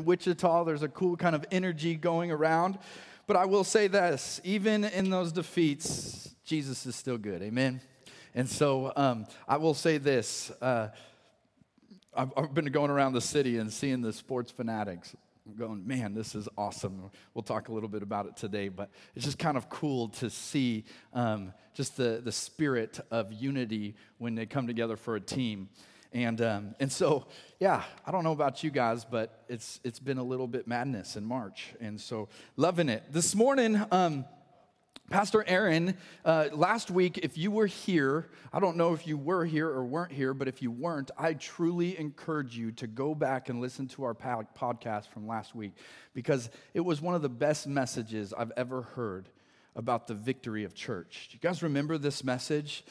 Wichita. There's a cool kind of energy going around. But I will say this even in those defeats, Jesus is still good. Amen. And so um, I will say this uh, I've, I've been going around the city and seeing the sports fanatics. I'm going, man, this is awesome. We'll talk a little bit about it today, but it's just kind of cool to see um, just the, the spirit of unity when they come together for a team. And, um, and so, yeah, I don't know about you guys, but it's, it's been a little bit madness in March. And so, loving it. This morning, um, Pastor Aaron, uh, last week, if you were here, I don't know if you were here or weren't here, but if you weren't, I truly encourage you to go back and listen to our podcast from last week because it was one of the best messages I've ever heard about the victory of church. Do you guys remember this message?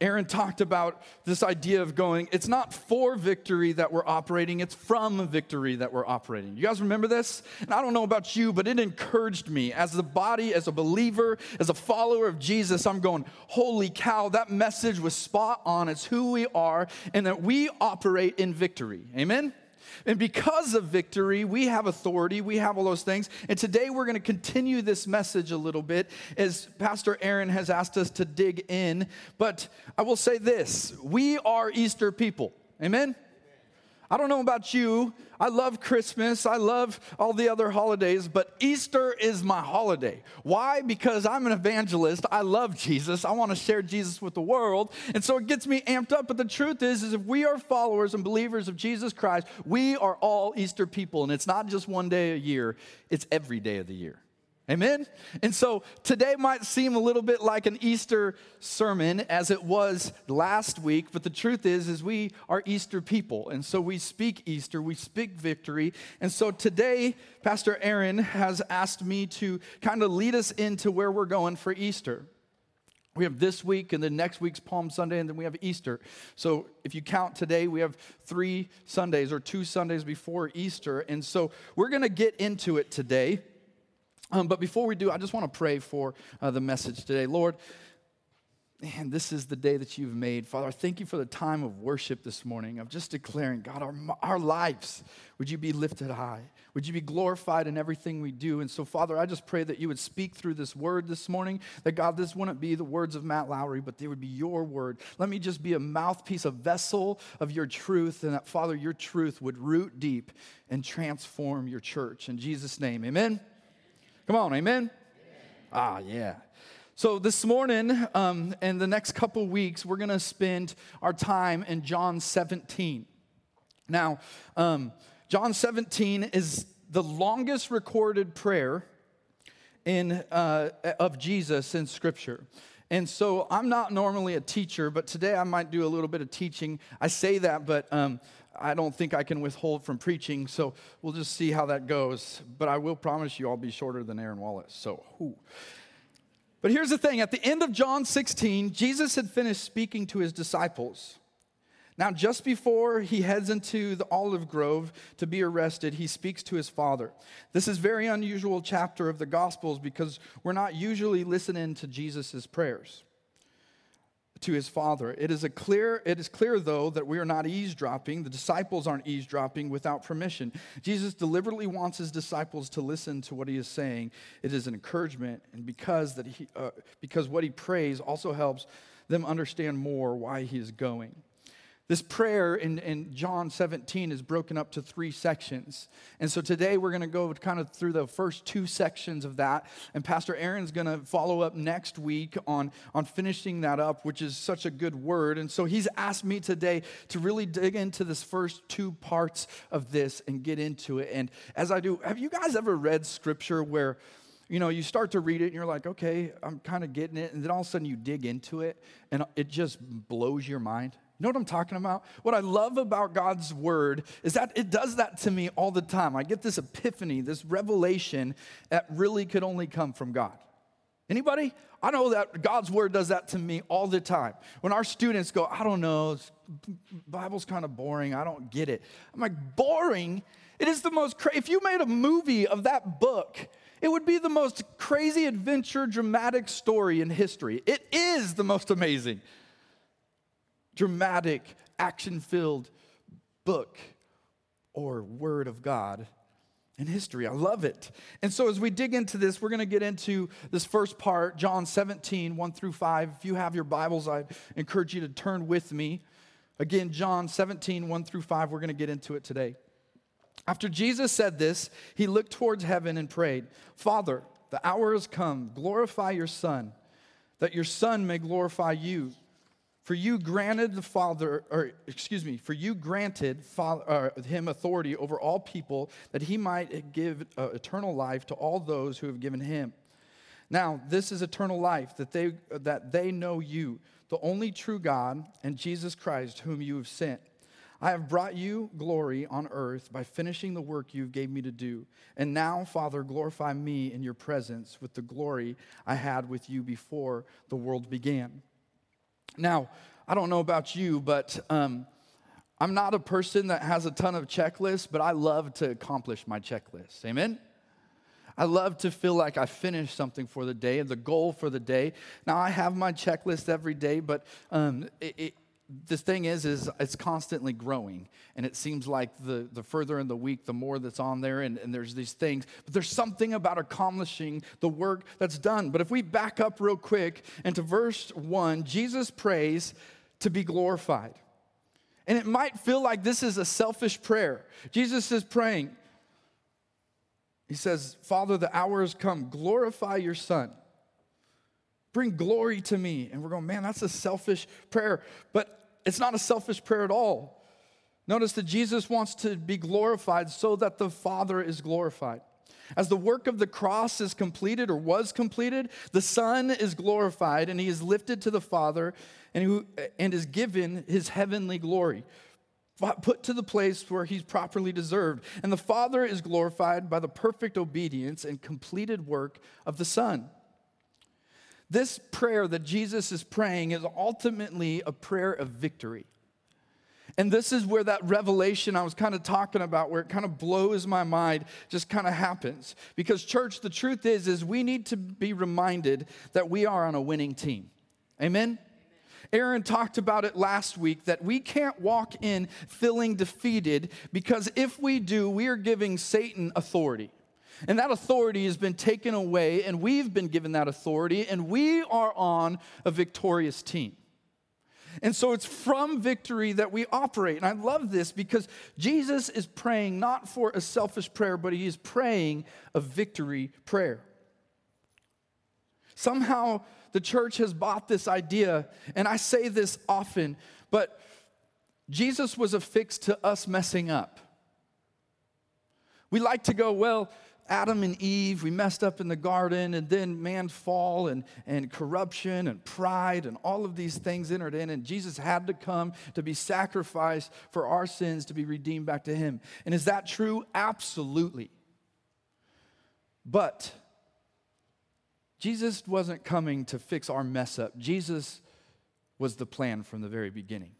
Aaron talked about this idea of going, it's not for victory that we're operating, it's from victory that we're operating. You guys remember this? And I don't know about you, but it encouraged me as the body, as a believer, as a follower of Jesus. I'm going, holy cow, that message was spot on. It's who we are, and that we operate in victory. Amen? And because of victory, we have authority, we have all those things. And today we're going to continue this message a little bit as Pastor Aaron has asked us to dig in. But I will say this we are Easter people. Amen? I don't know about you. I love Christmas. I love all the other holidays, but Easter is my holiday. Why? Because I'm an evangelist. I love Jesus. I want to share Jesus with the world. And so it gets me amped up. But the truth is, is if we are followers and believers of Jesus Christ, we are all Easter people. And it's not just one day a year, it's every day of the year. Amen? And so today might seem a little bit like an Easter sermon as it was last week, but the truth is is we are Easter people. And so we speak Easter, we speak victory. And so today Pastor Aaron has asked me to kind of lead us into where we're going for Easter. We have this week and then next week's Palm Sunday, and then we have Easter. So if you count today, we have three Sundays or two Sundays before Easter. And so we're going to get into it today. Um, but before we do, I just want to pray for uh, the message today. Lord, and this is the day that you've made. Father, I thank you for the time of worship this morning, of just declaring, God, our, our lives, would you be lifted high? Would you be glorified in everything we do? And so, Father, I just pray that you would speak through this word this morning, that God, this wouldn't be the words of Matt Lowry, but they would be your word. Let me just be a mouthpiece, a vessel of your truth, and that, Father, your truth would root deep and transform your church. In Jesus' name, amen. Come on, amen? amen. Ah, yeah. So, this morning um, and the next couple weeks, we're going to spend our time in John 17. Now, um, John 17 is the longest recorded prayer in, uh, of Jesus in Scripture. And so I'm not normally a teacher, but today I might do a little bit of teaching. I say that, but um, I don't think I can withhold from preaching, so we'll just see how that goes. But I will promise you I'll be shorter than Aaron Wallace. So, whew. But here's the thing at the end of John 16, Jesus had finished speaking to his disciples. Now, just before he heads into the olive grove to be arrested, he speaks to his father. This is very unusual chapter of the Gospels because we're not usually listening to Jesus' prayers to his father. It is a clear it is clear though that we are not eavesdropping. The disciples aren't eavesdropping without permission. Jesus deliberately wants his disciples to listen to what he is saying. It is an encouragement and because that he uh, because what he prays also helps them understand more why he is going. This prayer in, in John 17 is broken up to three sections. And so today we're going to go kind of through the first two sections of that. And Pastor Aaron's going to follow up next week on, on finishing that up, which is such a good word. And so he's asked me today to really dig into this first two parts of this and get into it. And as I do, have you guys ever read scripture where you know, you start to read it and you're like, okay, I'm kind of getting it. And then all of a sudden you dig into it and it just blows your mind. You know what I'm talking about? What I love about God's word is that it does that to me all the time. I get this epiphany, this revelation that really could only come from God. Anybody? I know that God's word does that to me all the time. When our students go, I don't know, Bible's kind of boring, I don't get it. I'm like, boring? It is the most crazy. If you made a movie of that book, it would be the most crazy adventure, dramatic story in history. It is the most amazing dramatic, action filled book or word of God. in history. I love it. And so, as we dig into this, we're going to get into this first part, John 17, 1 through 5. If you have your Bibles, I encourage you to turn with me. Again, John 17, 1 through 5, we're going to get into it today. After Jesus said this, he looked towards heaven and prayed, Father, the hour has come. Glorify your Son, that your Son may glorify you. For you granted the Father, or excuse me, for you granted father, uh, him authority over all people that he might give uh, eternal life to all those who have given him. Now, this is eternal life, that they, that they know you, the only true God, and Jesus Christ, whom you have sent. I have brought you glory on earth by finishing the work you gave me to do. And now, Father, glorify me in your presence with the glory I had with you before the world began. Now, I don't know about you, but um, I'm not a person that has a ton of checklists, but I love to accomplish my checklist. Amen? I love to feel like I finished something for the day, the goal for the day. Now, I have my checklist every day, but um, it, it, the thing is is it's constantly growing and it seems like the, the further in the week the more that's on there and, and there's these things. But there's something about accomplishing the work that's done. But if we back up real quick into verse 1 jesus prays to be glorified. And it might feel like this is a selfish prayer. Jesus is praying. He says father the hour has come. Glorify your son. Bring glory to me. And we're going, man, that's a selfish prayer. But it's not a selfish prayer at all. Notice that Jesus wants to be glorified so that the Father is glorified. As the work of the cross is completed or was completed, the Son is glorified and he is lifted to the Father and, who, and is given his heavenly glory, put to the place where he's properly deserved. And the Father is glorified by the perfect obedience and completed work of the Son. This prayer that Jesus is praying is ultimately a prayer of victory. And this is where that revelation I was kind of talking about, where it kind of blows my mind, just kind of happens. Because, church, the truth is, is we need to be reminded that we are on a winning team. Amen? Aaron talked about it last week that we can't walk in feeling defeated because if we do, we are giving Satan authority. And that authority has been taken away, and we've been given that authority, and we are on a victorious team. And so it's from victory that we operate. And I love this because Jesus is praying not for a selfish prayer, but he is praying a victory prayer. Somehow the church has bought this idea, and I say this often, but Jesus was affixed to us messing up. We like to go, well, Adam and Eve, we messed up in the garden, and then man fall and, and corruption and pride and all of these things entered in, and Jesus had to come to be sacrificed for our sins to be redeemed back to Him. And is that true? Absolutely. But Jesus wasn't coming to fix our mess up, Jesus was the plan from the very beginning.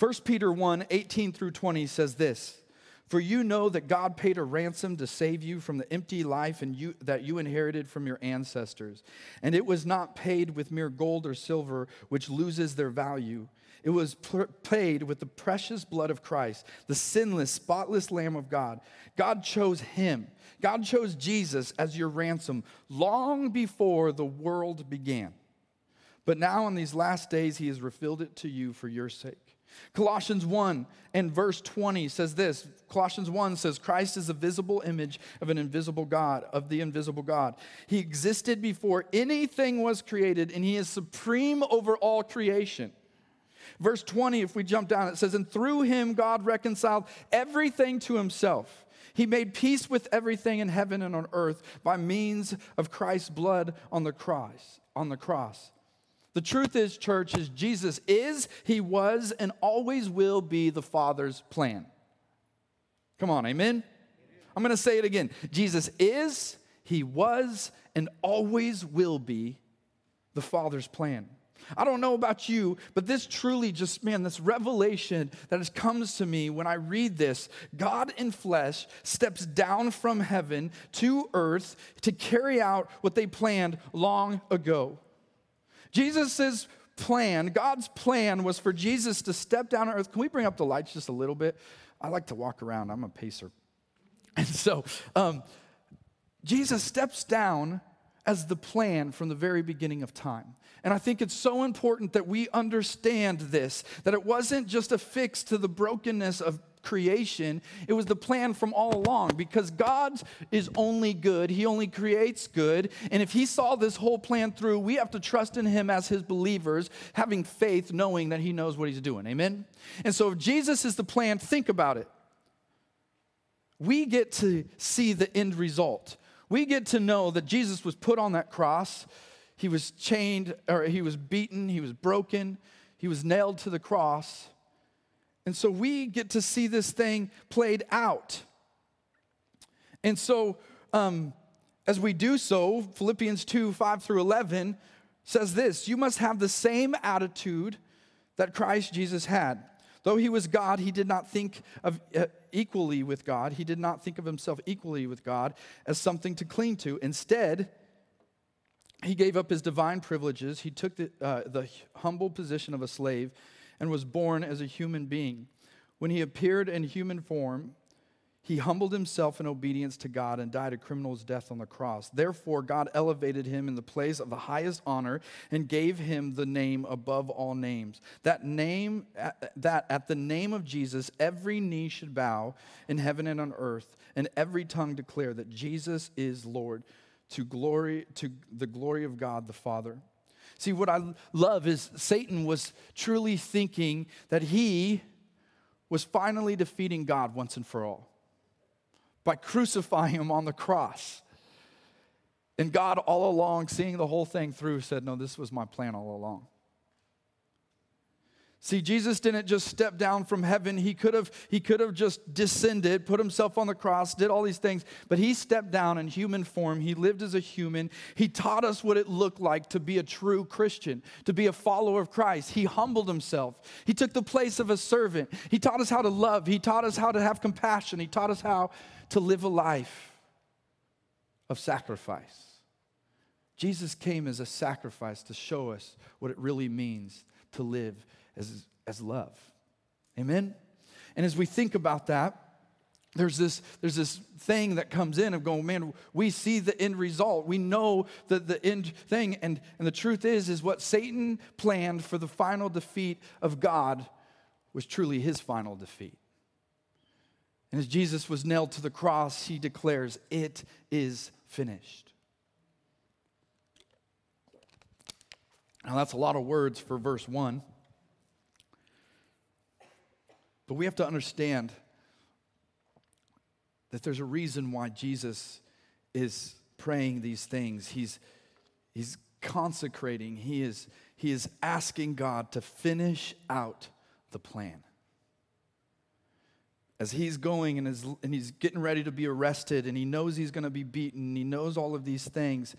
1 Peter 1 18 through 20 says this. For you know that God paid a ransom to save you from the empty life and you, that you inherited from your ancestors. And it was not paid with mere gold or silver, which loses their value. It was paid with the precious blood of Christ, the sinless, spotless Lamb of God. God chose him. God chose Jesus as your ransom long before the world began. But now, in these last days, he has revealed it to you for your sake. Colossians 1 and verse 20 says this Colossians 1 says, Christ is a visible image of an invisible God, of the invisible God. He existed before anything was created, and he is supreme over all creation. Verse 20, if we jump down, it says, And through him God reconciled everything to himself. He made peace with everything in heaven and on earth by means of Christ's blood on the cross. On the cross. The truth is, church, is Jesus is, he was, and always will be the Father's plan. Come on, amen? I'm gonna say it again. Jesus is, he was, and always will be the Father's plan. I don't know about you, but this truly just, man, this revelation that has comes to me when I read this God in flesh steps down from heaven to earth to carry out what they planned long ago. Jesus' plan, God's plan was for Jesus to step down on earth. Can we bring up the lights just a little bit? I like to walk around, I'm a pacer. And so um, Jesus steps down as the plan from the very beginning of time. And I think it's so important that we understand this that it wasn't just a fix to the brokenness of creation, it was the plan from all along because God is only good. He only creates good. And if He saw this whole plan through, we have to trust in Him as His believers, having faith, knowing that He knows what He's doing. Amen? And so if Jesus is the plan, think about it. We get to see the end result. We get to know that Jesus was put on that cross. He was chained, or he was beaten, he was broken, he was nailed to the cross. And so we get to see this thing played out. And so, um, as we do so, Philippians 2 5 through 11 says this You must have the same attitude that Christ Jesus had. Though he was God, he did not think of uh, equally with God. He did not think of himself equally with God as something to cling to. Instead, he gave up his divine privileges. He took the, uh, the humble position of a slave and was born as a human being. When he appeared in human form, he humbled himself in obedience to God and died a criminal's death on the cross. Therefore, God elevated him in the place of the highest honor and gave him the name above all names. That name, that at the name of Jesus, every knee should bow in heaven and on earth, and every tongue declare that Jesus is Lord to glory to the glory of God the Father. See, what I love is Satan was truly thinking that he was finally defeating God once and for all by crucifying him on the cross. And God, all along, seeing the whole thing through, said, No, this was my plan all along. See, Jesus didn't just step down from heaven. He could have he could have just descended, put himself on the cross, did all these things, but he stepped down in human form. He lived as a human. He taught us what it looked like to be a true Christian, to be a follower of Christ. He humbled himself. He took the place of a servant. He taught us how to love. He taught us how to have compassion. He taught us how to live a life of sacrifice. Jesus came as a sacrifice to show us what it really means to live as, as love. Amen? And as we think about that, there's this, there's this thing that comes in of going, man, we see the end result. We know the, the end thing. And, and the truth is, is what Satan planned for the final defeat of God was truly his final defeat. And as Jesus was nailed to the cross, he declares, It is finished. Now, that's a lot of words for verse 1. But we have to understand that there's a reason why Jesus is praying these things. He's, he's consecrating, he is, he is asking God to finish out the plan. As he's going and, is, and he's getting ready to be arrested, and he knows he's going to be beaten, he knows all of these things,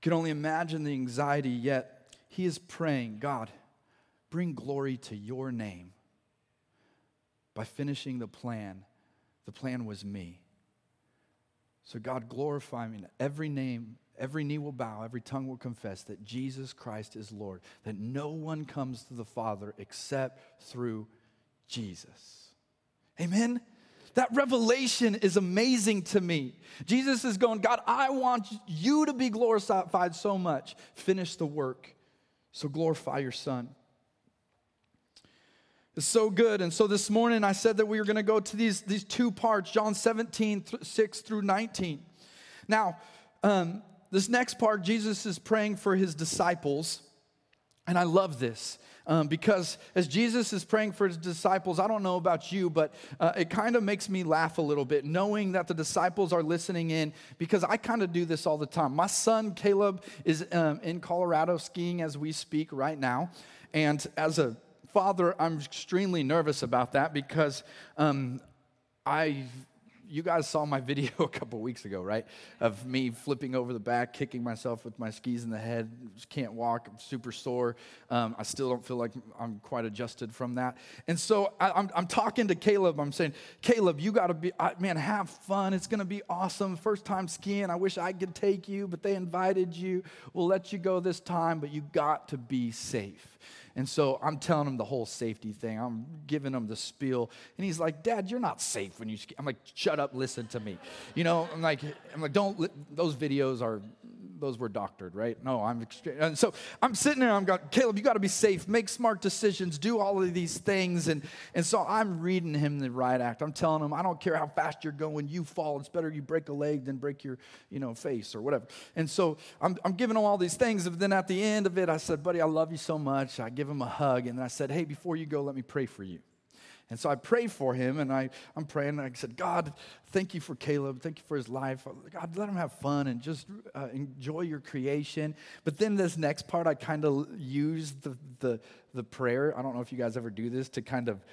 can only imagine the anxiety, yet he is praying, God, bring glory to your name by finishing the plan. The plan was me. So, God, glorify me. In Every name, every knee will bow, every tongue will confess that Jesus Christ is Lord, that no one comes to the Father except through Jesus. Amen? That revelation is amazing to me. Jesus is going, God, I want you to be glorified so much. Finish the work. So glorify your Son. It's so good. And so this morning I said that we were going to go to these, these two parts, John 17, 6 through 19. Now, um, this next part, Jesus is praying for his disciples. And I love this um, because as Jesus is praying for his disciples, I don't know about you, but uh, it kind of makes me laugh a little bit knowing that the disciples are listening in because I kind of do this all the time. My son, Caleb, is um, in Colorado skiing as we speak right now. And as a father, I'm extremely nervous about that because um, I, you guys saw my video a couple weeks ago, right? Of me flipping over the back, kicking myself with my skis in the head. Just can't walk. I'm super sore. Um, I still don't feel like I'm quite adjusted from that. And so I, am talking to Caleb. I'm saying, Caleb, you got to be, man, have fun. It's going to be awesome. First time skiing. I wish I could take you, but they invited you. We'll let you go this time, but you got to be safe. And so I'm telling him the whole safety thing. I'm giving him the spiel. And he's like, Dad, you're not safe when you ski. I'm like, shut up, listen to me. You know, I'm like, I'm like, don't, those videos are those were doctored, right? No, I'm extreme. And uh, so I'm sitting there, I'm going, Caleb, you got to be safe, make smart decisions, do all of these things. And, and so I'm reading him the right act. I'm telling him, I don't care how fast you're going, you fall. It's better you break a leg than break your, you know, face or whatever. And so I'm, I'm giving him all these things. And then at the end of it, I said, buddy, I love you so much. I give him a hug. And then I said, hey, before you go, let me pray for you. And so I pray for him, and I, I'm praying, and I said, God, thank you for Caleb. Thank you for his life. God, let him have fun and just uh, enjoy your creation. But then this next part, I kind of use the, the, the prayer. I don't know if you guys ever do this to kind of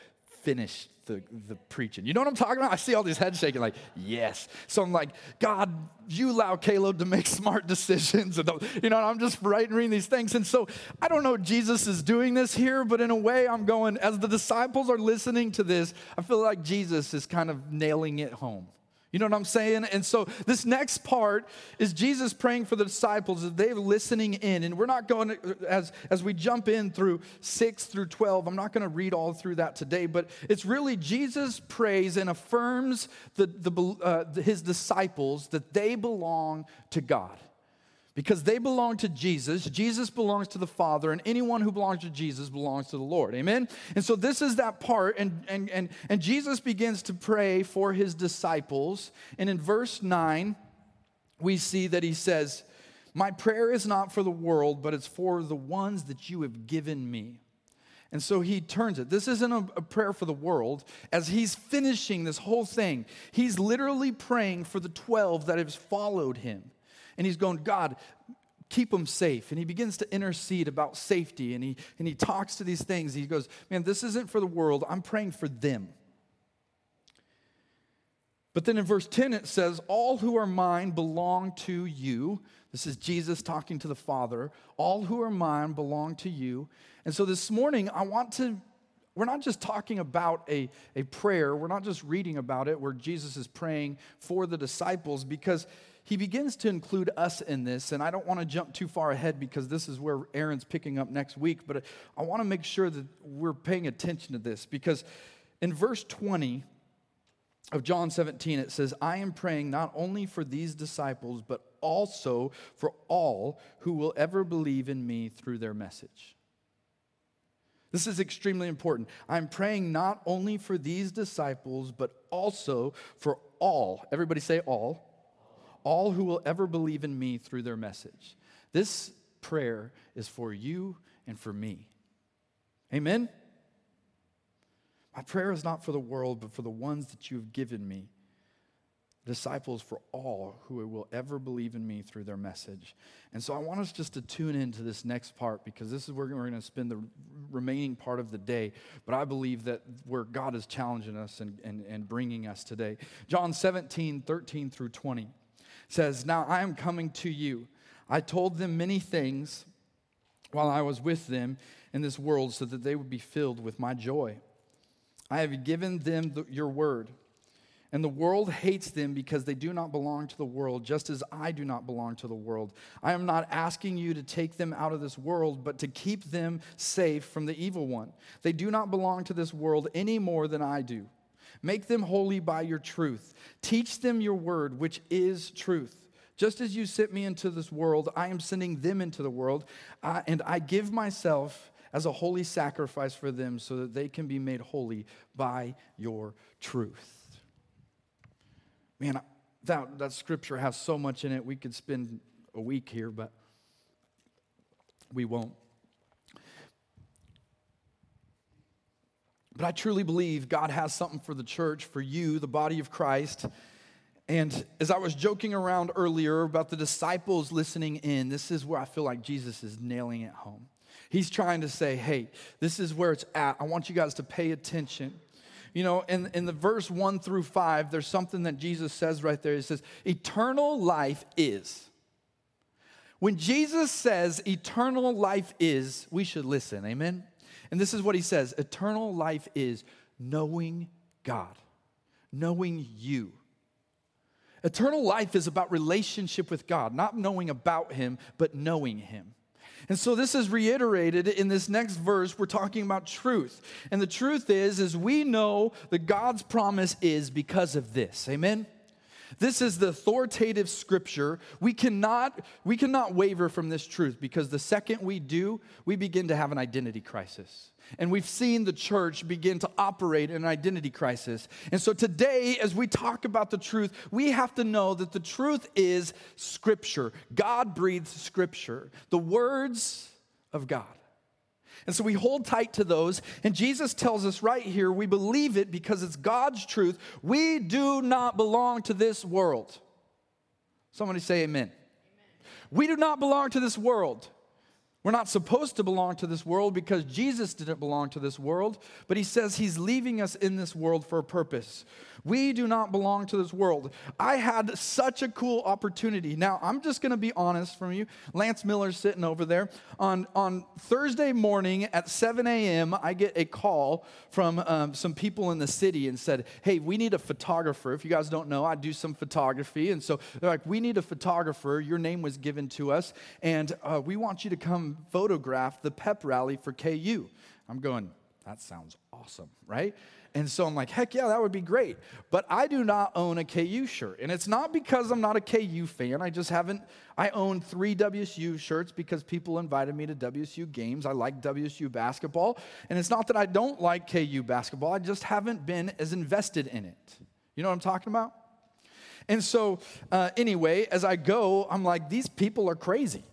finish the, the preaching. You know what I'm talking about? I see all these heads shaking, like, yes. So I'm like, God, you allow Caleb to make smart decisions. And, you know, I'm just writing, reading these things. And so I don't know Jesus is doing this here, but in a way, I'm going, as the disciples are listening to this, I feel like Jesus is kind of nailing it home. You know what I'm saying? And so this next part is Jesus praying for the disciples as they're listening in. And we're not going to, as, as we jump in through 6 through 12, I'm not going to read all through that today, but it's really Jesus prays and affirms the, the, uh, his disciples that they belong to God because they belong to Jesus. Jesus belongs to the Father, and anyone who belongs to Jesus belongs to the Lord. Amen? And so this is that part, and, and, and, and Jesus begins to pray for his disciples. And in verse 9, we see that he says, My prayer is not for the world, but it's for the ones that you have given me. And so he turns it. This isn't a, a, prayer for the world. As he's finishing this whole thing, he's literally praying for the 12 that have followed him and he's going, God, keep them safe. And he begins to intercede about safety and he, and he talks to these things. He goes, Man, this isn't for the world, I'm praying for them. But then in verse 10, it says, All who are mine belong to you. This is Jesus talking to the Father. All who are mine belong to you. And so this morning, I want to, we're not just talking about a, a prayer, we're not just reading about it where Jesus is praying for the disciples because he begins to include us in this. And I don't want to jump too far ahead because this is where Aaron's picking up next week. But I want to make sure that we're paying attention to this because in verse 20 of John 17, it says, I am praying not only for these disciples, but also for all who will ever believe in me through their message. This is extremely important. I'm praying not only for these disciples, but also for all. Everybody say all all who will ever believe in me through their message. This prayer is for you and for me. Amen? My prayer is not for the world, but for the ones that you have given me. Disciples for all who will ever believe in me through their message. And so I want us just to tune into this next part because this is where we're going to spend the remaining part of the day. But I believe that where God is challenging us and, and, and bringing us today. John 17, 13 through 20 says, Now I am coming to you. I told them many things while I was with them in this world so that they would be filled with my joy. I have given them the, your word. And the world hates them because they do not belong to the world, just as I do not belong to the world. I am not asking you to take them out of this world, but to keep them safe from the evil one. They do not belong to this world any more than I do. Make them holy by your truth. Teach them your word, which is truth. Just as you sent me into this world, I am sending them into the world, and I give myself as a holy sacrifice for them so that they can be made holy by your truth. Man, that, that scripture has so much in it. We could spend a week here, but we won't. But I truly believe God has something for the church, for you, the body of Christ. And as I was joking around earlier about the disciples listening in, this is where I feel like Jesus is nailing it home. He's trying to say, hey, this is where it's at. I want you guys to pay attention. You know, in, in the verse one through five, there's something that Jesus says right there. He says, Eternal life is. When Jesus says eternal life is, we should listen. Amen? And this is what he says Eternal life is knowing God, knowing you. Eternal life is about relationship with God, not knowing about Him, but knowing Him. And so this is reiterated in this next verse we're talking about truth. And the truth is is we know that God's promise is because of this. Amen. This is the authoritative scripture. We cannot, we cannot waver from this truth because the second we do, we begin to have an identity crisis. And we've seen the church begin to operate in an identity crisis. And so today, as we talk about the truth, we have to know that the truth is scripture. God breathes scripture, the words of God. And so we hold tight to those. And Jesus tells us right here we believe it because it's God's truth. We do not belong to this world. Somebody say amen. amen. We do not belong to this world. We're not supposed to belong to this world because Jesus didn't belong to this world, but he says he's leaving us in this world for a purpose. We do not belong to this world. I had such a cool opportunity. Now, I'm just going to be honest from you. Lance Miller's sitting over there. On, on Thursday morning at 7 a.m., I get a call from um, some people in the city and said, Hey, we need a photographer. If you guys don't know, I do some photography. And so they're like, We need a photographer. Your name was given to us, and uh, we want you to come photograph the pep rally for KU. I'm going, That sounds awesome, right? And so I'm like, heck yeah, that would be great. But I do not own a KU shirt. And it's not because I'm not a KU fan. I just haven't, I own three WSU shirts because people invited me to WSU games. I like WSU basketball. And it's not that I don't like KU basketball, I just haven't been as invested in it. You know what I'm talking about? And so, uh, anyway, as I go, I'm like, these people are crazy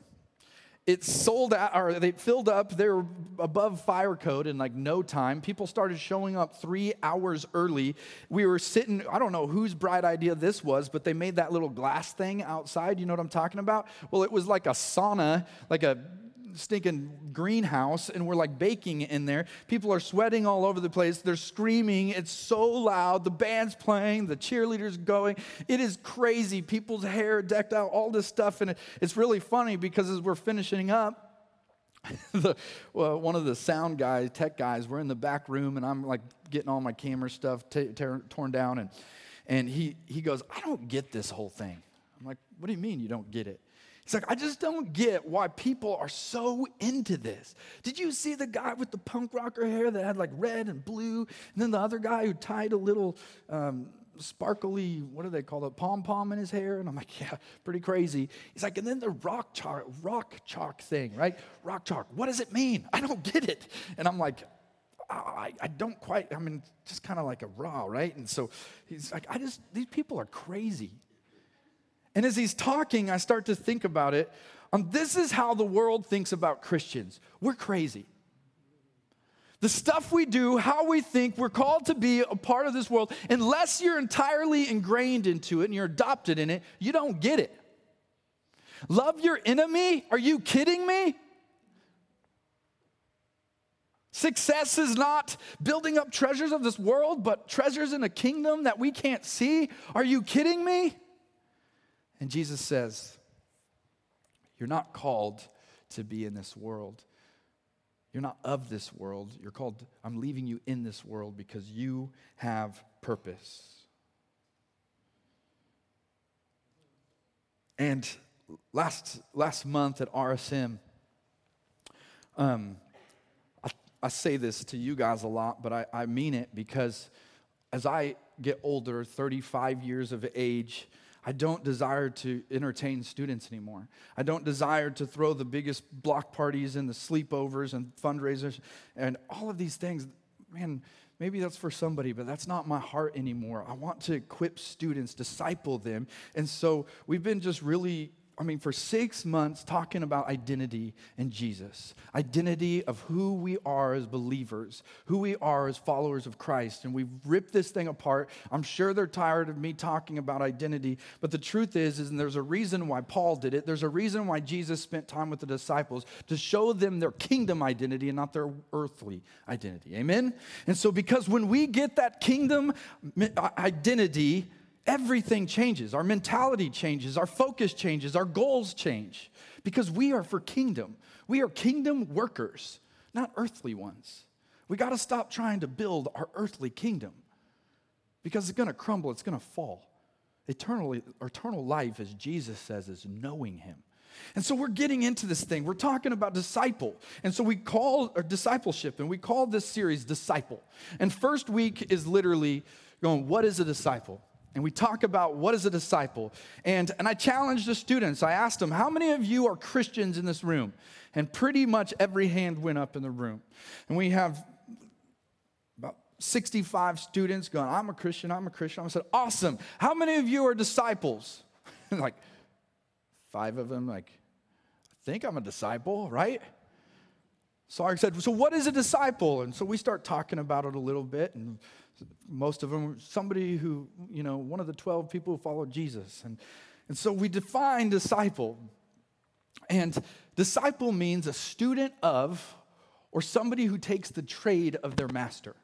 it sold out or they filled up they were above fire code in like no time. People started showing up three hours early. We were sitting i don't know whose bright idea this was but they made that little glass thing outside you know what i'm talking about? Well it was like a sauna like a stinking greenhouse and we're like baking in there. People are sweating all over the place. They're screaming. It's so loud. The band's playing, the cheerleaders going. It is crazy. People's hair decked out, all this stuff. And it's really funny because as we're finishing up, the, well, one of the sound guys, tech guys, we're in the back room and I'm like getting all my camera stuff t- t- torn down. And, and he, he goes, I don't get this whole thing. I'm like, what do you mean you don't get it? He's like, I just don't get why people are so into this. Did you see the guy with the punk rocker hair that had like red and blue? And then the other guy who tied a little um, sparkly, what do they call it, pom pom in his hair? And I'm like, yeah, pretty crazy. He's like, and then the rock chalk, rock chalk thing, right? Rock chalk. What does it mean? I don't get it. And I'm like, I, I don't quite, I mean, just kind of like a raw, right? And so he's like, I just, these people are crazy. And as he's talking, I start to think about it. Um, this is how the world thinks about Christians. We're crazy. The stuff we do, how we think, we're called to be a part of this world. Unless you're entirely ingrained into it and you're adopted in it, you don't get it. Love your enemy? Are you kidding me? Success is not building up treasures of this world, but treasures in a kingdom that we can't see. Are you kidding me? And Jesus says, You're not called to be in this world. You're not of this world. You're called, I'm leaving you in this world because you have purpose. And last, last month at RSM, um, I, I say this to you guys a lot, but I, I mean it because as I get older, 35 years of age, I don't desire to entertain students anymore. I don't desire to throw the biggest block parties and the sleepovers and fundraisers and all of these things. Man, maybe that's for somebody, but that's not my heart anymore. I want to equip students, disciple them. And so we've been just really I mean, for six months talking about identity in Jesus, identity of who we are as believers, who we are as followers of Christ. And we've ripped this thing apart. I'm sure they're tired of me talking about identity, but the truth is, is and there's a reason why Paul did it. There's a reason why Jesus spent time with the disciples to show them their kingdom identity and not their earthly identity. Amen? And so, because when we get that kingdom identity, everything changes. Our mentality changes, our focus changes, our goals change because we are for kingdom. We are kingdom workers, not earthly ones. We got to stop trying to build our earthly kingdom because it's going to crumble, it's going to fall. Eternally, eternal life, as Jesus says, is knowing Him. And so we're getting into this thing. We're talking about disciple. And so we call our discipleship, and we call this series disciple. And first week is literally going, what is a disciple? And we talk about what is a disciple. And, and I challenged the students. I asked them, how many of you are Christians in this room? And pretty much every hand went up in the room. And we have about 65 students going, I'm a Christian, I'm a Christian. I said, awesome. How many of you are disciples? like five of them, like, I think I'm a disciple, right? So I said, So what is a disciple? And so we start talking about it a little bit. And most of them, somebody who, you know, one of the 12 people who followed Jesus. And, and so we define disciple. And disciple means a student of or somebody who takes the trade of their master.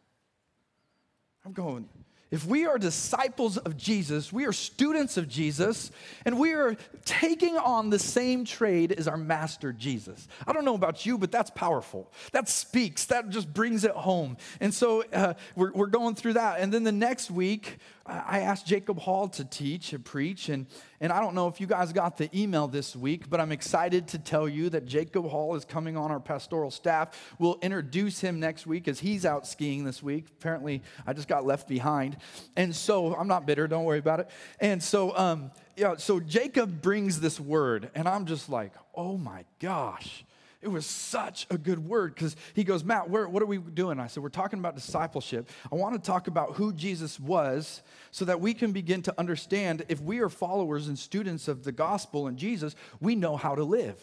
I'm going, if we are disciples of Jesus, we are students of Jesus, and we are taking on the same trade as our master Jesus. I don't know about you, but that's powerful. That speaks, that just brings it home. And so uh, we're, we're going through that. And then the next week, I asked Jacob Hall to teach and preach, and, and I don't know if you guys got the email this week, but I'm excited to tell you that Jacob Hall is coming on our pastoral staff. We'll introduce him next week as he's out skiing this week. Apparently, I just got left behind. And so I'm not bitter, don't worry about it. And so, um, yeah, so Jacob brings this word, and I'm just like, oh my gosh. It was such a good word because he goes, Matt, where, what are we doing? I said, We're talking about discipleship. I want to talk about who Jesus was so that we can begin to understand if we are followers and students of the gospel and Jesus, we know how to live.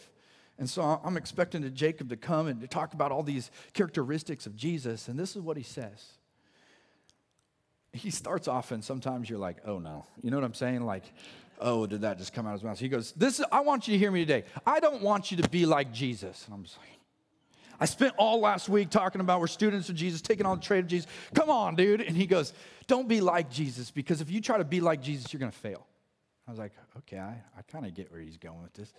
And so I'm expecting Jacob to come and to talk about all these characteristics of Jesus. And this is what he says. He starts off, and sometimes you're like, oh no. You know what I'm saying? Like, oh, did that just come out of his mouth? He goes, this is, I want you to hear me today. I don't want you to be like Jesus. And I'm just like, I spent all last week talking about we're students of Jesus, taking on the trade of Jesus. Come on, dude. And he goes, don't be like Jesus because if you try to be like Jesus, you're going to fail. I was like, okay, I, I kind of get where he's going with this.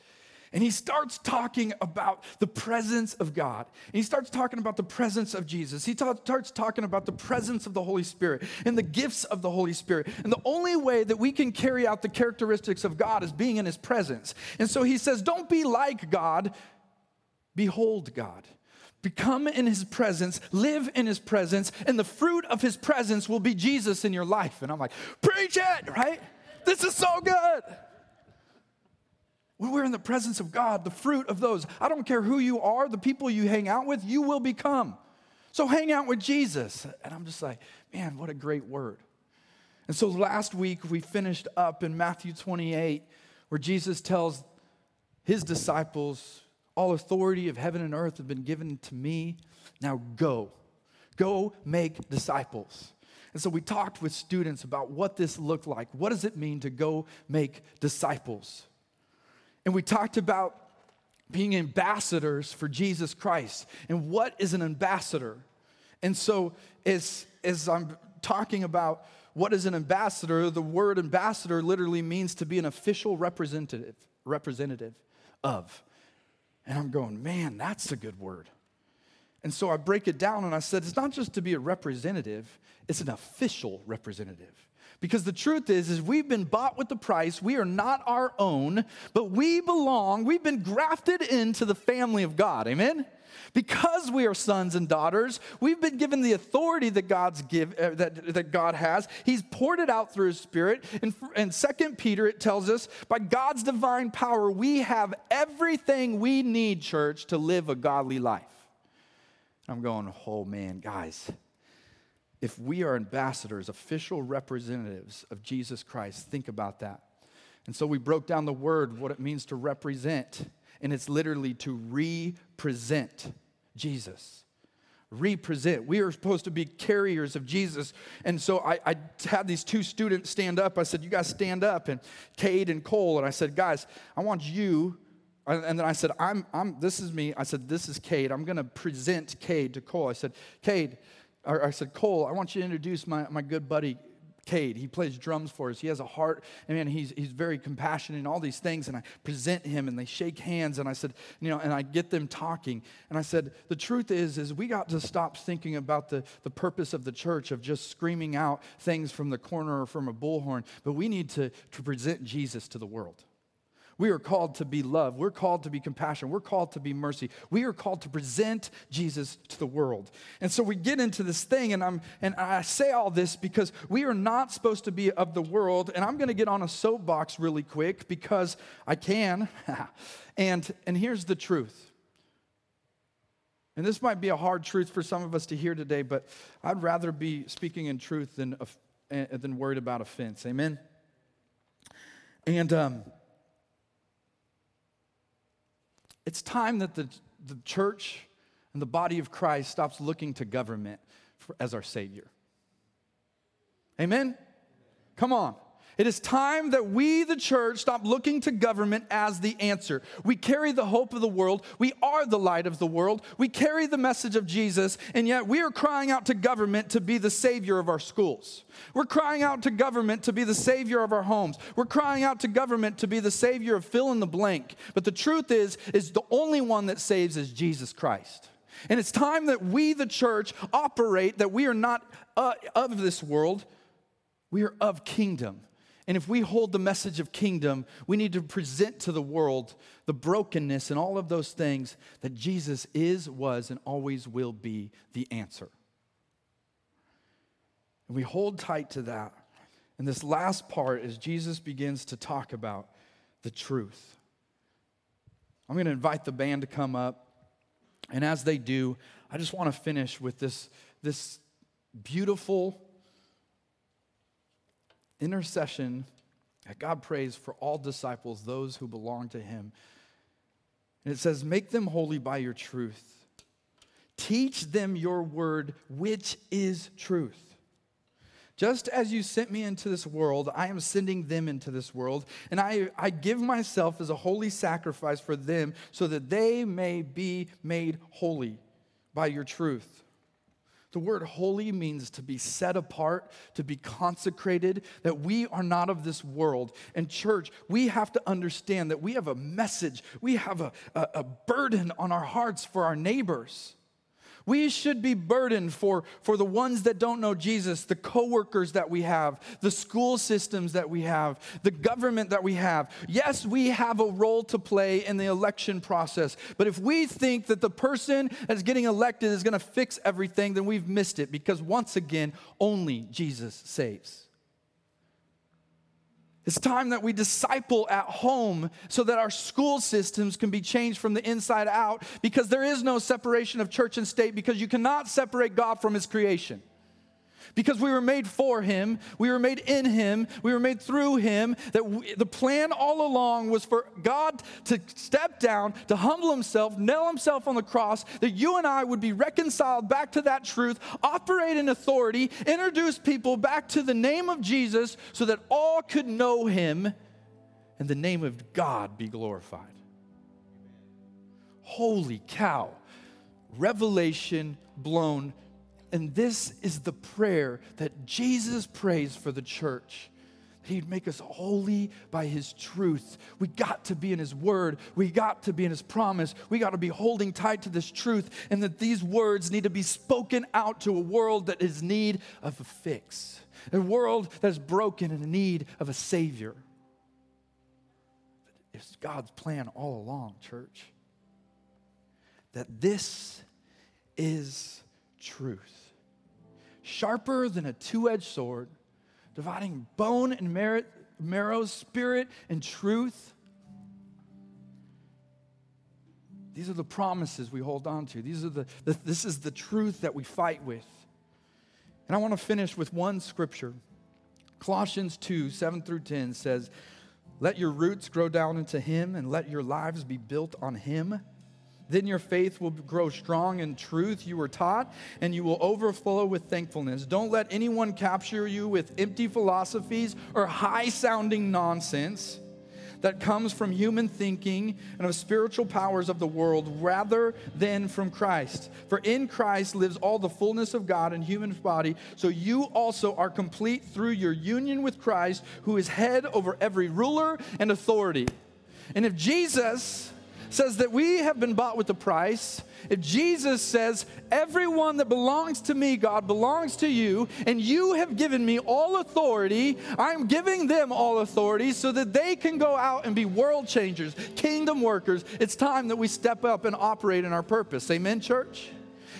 And he starts talking about the presence of God. And he starts talking about the presence of Jesus. He ta- starts talking about the presence of the Holy Spirit and the gifts of the Holy Spirit. And the only way that we can carry out the characteristics of God is being in his presence. And so he says, Don't be like God, behold God. Become in his presence, live in his presence, and the fruit of his presence will be Jesus in your life. And I'm like, Preach it, right? This is so good. When we're in the presence of God, the fruit of those, I don't care who you are, the people you hang out with, you will become. So hang out with Jesus. And I'm just like, man, what a great word. And so last week we finished up in Matthew 28, where Jesus tells his disciples, All authority of heaven and earth have been given to me. Now go. Go make disciples. And so we talked with students about what this looked like. What does it mean to go make disciples? And we talked about being ambassadors for Jesus Christ. And what is an ambassador? And so, as, as I'm talking about what is an ambassador, the word ambassador literally means to be an official representative, representative of. And I'm going, man, that's a good word. And so I break it down and I said, it's not just to be a representative, it's an official representative. Because the truth is, is we've been bought with the price. We are not our own, but we belong. We've been grafted into the family of God. Amen? Because we are sons and daughters, we've been given the authority that God's give uh, that, that God has. He's poured it out through His Spirit. And, in Second Peter, it tells us, by God's divine power, we have everything we need, church, to live a godly life. I'm going, oh man, guys if we are ambassadors, official representatives of Jesus Christ, think about that. And so we broke down the word, what it means to represent, and it's literally to represent Jesus. Represent. We are supposed to be carriers of Jesus. And so I, I had these two students stand up. I said, You guys stand up, and Cade and Cole. And I said, Guys, I want you and then I said, I'm, I'm, this is me. I said, this is Cade. I'm going to present Cade to Cole. I said, Cade, or I said, Cole, I want you to introduce my, my good buddy, Cade. He plays drums for us. He has a heart, and man, he's, he's very compassionate and all these things. And I present him, and they shake hands, and I said, you know, and I get them talking. And I said, the truth is, is we got to stop thinking about the, the purpose of the church of just screaming out things from the corner or from a bullhorn, but we need to, to present Jesus to the world. We are called to be love. We're called to be compassion. We're called to be mercy. We are called to present Jesus to the world. And so we get into this thing, and, I'm, and I say all this because we are not supposed to be of the world. And I'm going to get on a soapbox really quick because I can. and, and here's the truth. And this might be a hard truth for some of us to hear today, but I'd rather be speaking in truth than, uh, than worried about offense. Amen? And um, it's time that the, the church and the body of Christ stops looking to government for, as our Savior. Amen? Come on. It is time that we, the church, stop looking to government as the answer. We carry the hope of the world. We are the light of the world. We carry the message of Jesus, and yet we are crying out to government to be the savior of our schools. We're crying out to government to be the savior of our homes. We're crying out to government to be the savior of fill in the blank. But the truth is, is the only one that saves is Jesus Christ. And it's time that we, the church, operate that we are not uh, of this world, we are of kingdom. And if we hold the message of kingdom, we need to present to the world the brokenness and all of those things that Jesus is, was, and always will be the answer. And we hold tight to that. And this last part is Jesus begins to talk about the truth. I'm going to invite the band to come up. And as they do, I just want to finish with this, this beautiful intercession that God prays for all disciples, those who belong to Him. And it says, Make them holy by your truth. Teach them your word, which is truth. Just as you sent me into this world, I am sending them into this world, and I, I give myself as a holy sacrifice for them so that they may be made holy by your truth. The word holy means to be set apart, to be consecrated, that we are not of this world. And, church, we have to understand that we have a message, we have a, a, a burden on our hearts for our neighbors. We should be burdened for, for the ones that don't know Jesus, the coworkers that we have, the school systems that we have, the government that we have. Yes, we have a role to play in the election process, but if we think that the person that's getting elected is going to fix everything, then we've missed it because once again, only Jesus saves. It's time that we disciple at home so that our school systems can be changed from the inside out because there is no separation of church and state because you cannot separate God from his creation because we were made for him, we were made in him, we were made through him. That we, the plan all along was for God to step down, to humble himself, nail himself on the cross, that you and I would be reconciled back to that truth, operate in authority, introduce people back to the name of Jesus so that all could know him and the name of God be glorified. Holy cow. Revelation blown and this is the prayer that Jesus prays for the church. He'd make us holy by His truth. We got to be in His word. We got to be in His promise. We got to be holding tight to this truth, and that these words need to be spoken out to a world that is need of a fix, a world that is broken and in need of a Savior. It's God's plan all along, church. That this is truth sharper than a two edged sword, dividing bone and marrow, spirit and truth. These are the promises we hold on to. These are the, the, this is the truth that we fight with. And I want to finish with one scripture. Colossians 2 7 through 10 says, Let your roots grow down into Him and let your lives be built on Him. Then your faith will grow strong in truth you were taught, and you will overflow with thankfulness. Don't let anyone capture you with empty philosophies or high sounding nonsense that comes from human thinking and of spiritual powers of the world rather than from Christ. For in Christ lives all the fullness of God in human body, so you also are complete through your union with Christ, who is head over every ruler and authority. And if Jesus says that we have been bought with a price, if Jesus says, Everyone that belongs to me, God, belongs to you, and you have given me all authority, I'm giving them all authority so that they can go out and be world changers, kingdom workers. It's time that we step up and operate in our purpose. Amen, church?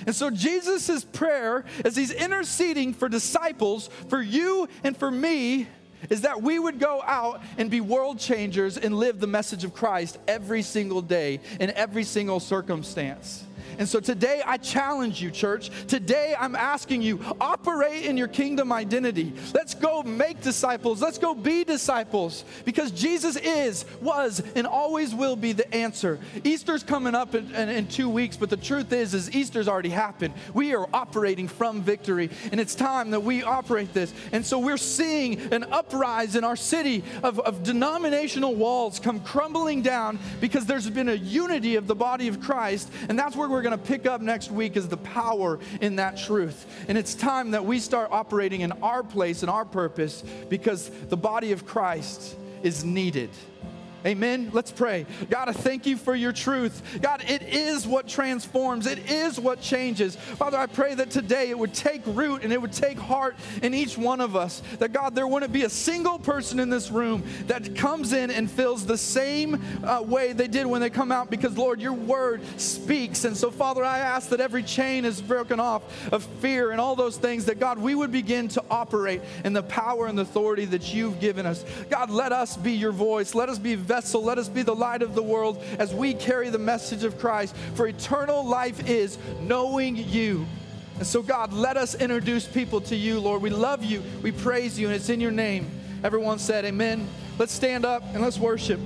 And so Jesus' prayer, as he's interceding for disciples, for you and for me, is that we would go out and be world changers and live the message of Christ every single day in every single circumstance. And so today I challenge you, church. Today I'm asking you, operate in your kingdom identity. Let's go make disciples. Let's go be disciples because Jesus is, was, and always will be the answer. Easter's coming up in, in, in two weeks, but the truth is, is Easter's already happened. We are operating from victory, and it's time that we operate this. And so we're seeing an uprise in our city of, of denominational walls come crumbling down because there's been a unity of the body of Christ, and that's where we're going to pick up next week is the power in that truth. And it's time that we start operating in our place and our purpose because the body of Christ is needed. Amen. Let's pray. God, I thank you for your truth. God, it is what transforms, it is what changes. Father, I pray that today it would take root and it would take heart in each one of us. That, God, there wouldn't be a single person in this room that comes in and feels the same uh, way they did when they come out because, Lord, your word speaks. And so, Father, I ask that every chain is broken off of fear and all those things, that, God, we would begin to operate in the power and authority that you've given us. God, let us be your voice. Let us be vessel. Let us be the light of the world as we carry the message of Christ. For eternal life is knowing you. And so, God, let us introduce people to you, Lord. We love you, we praise you, and it's in your name. Everyone said, Amen. Let's stand up and let's worship.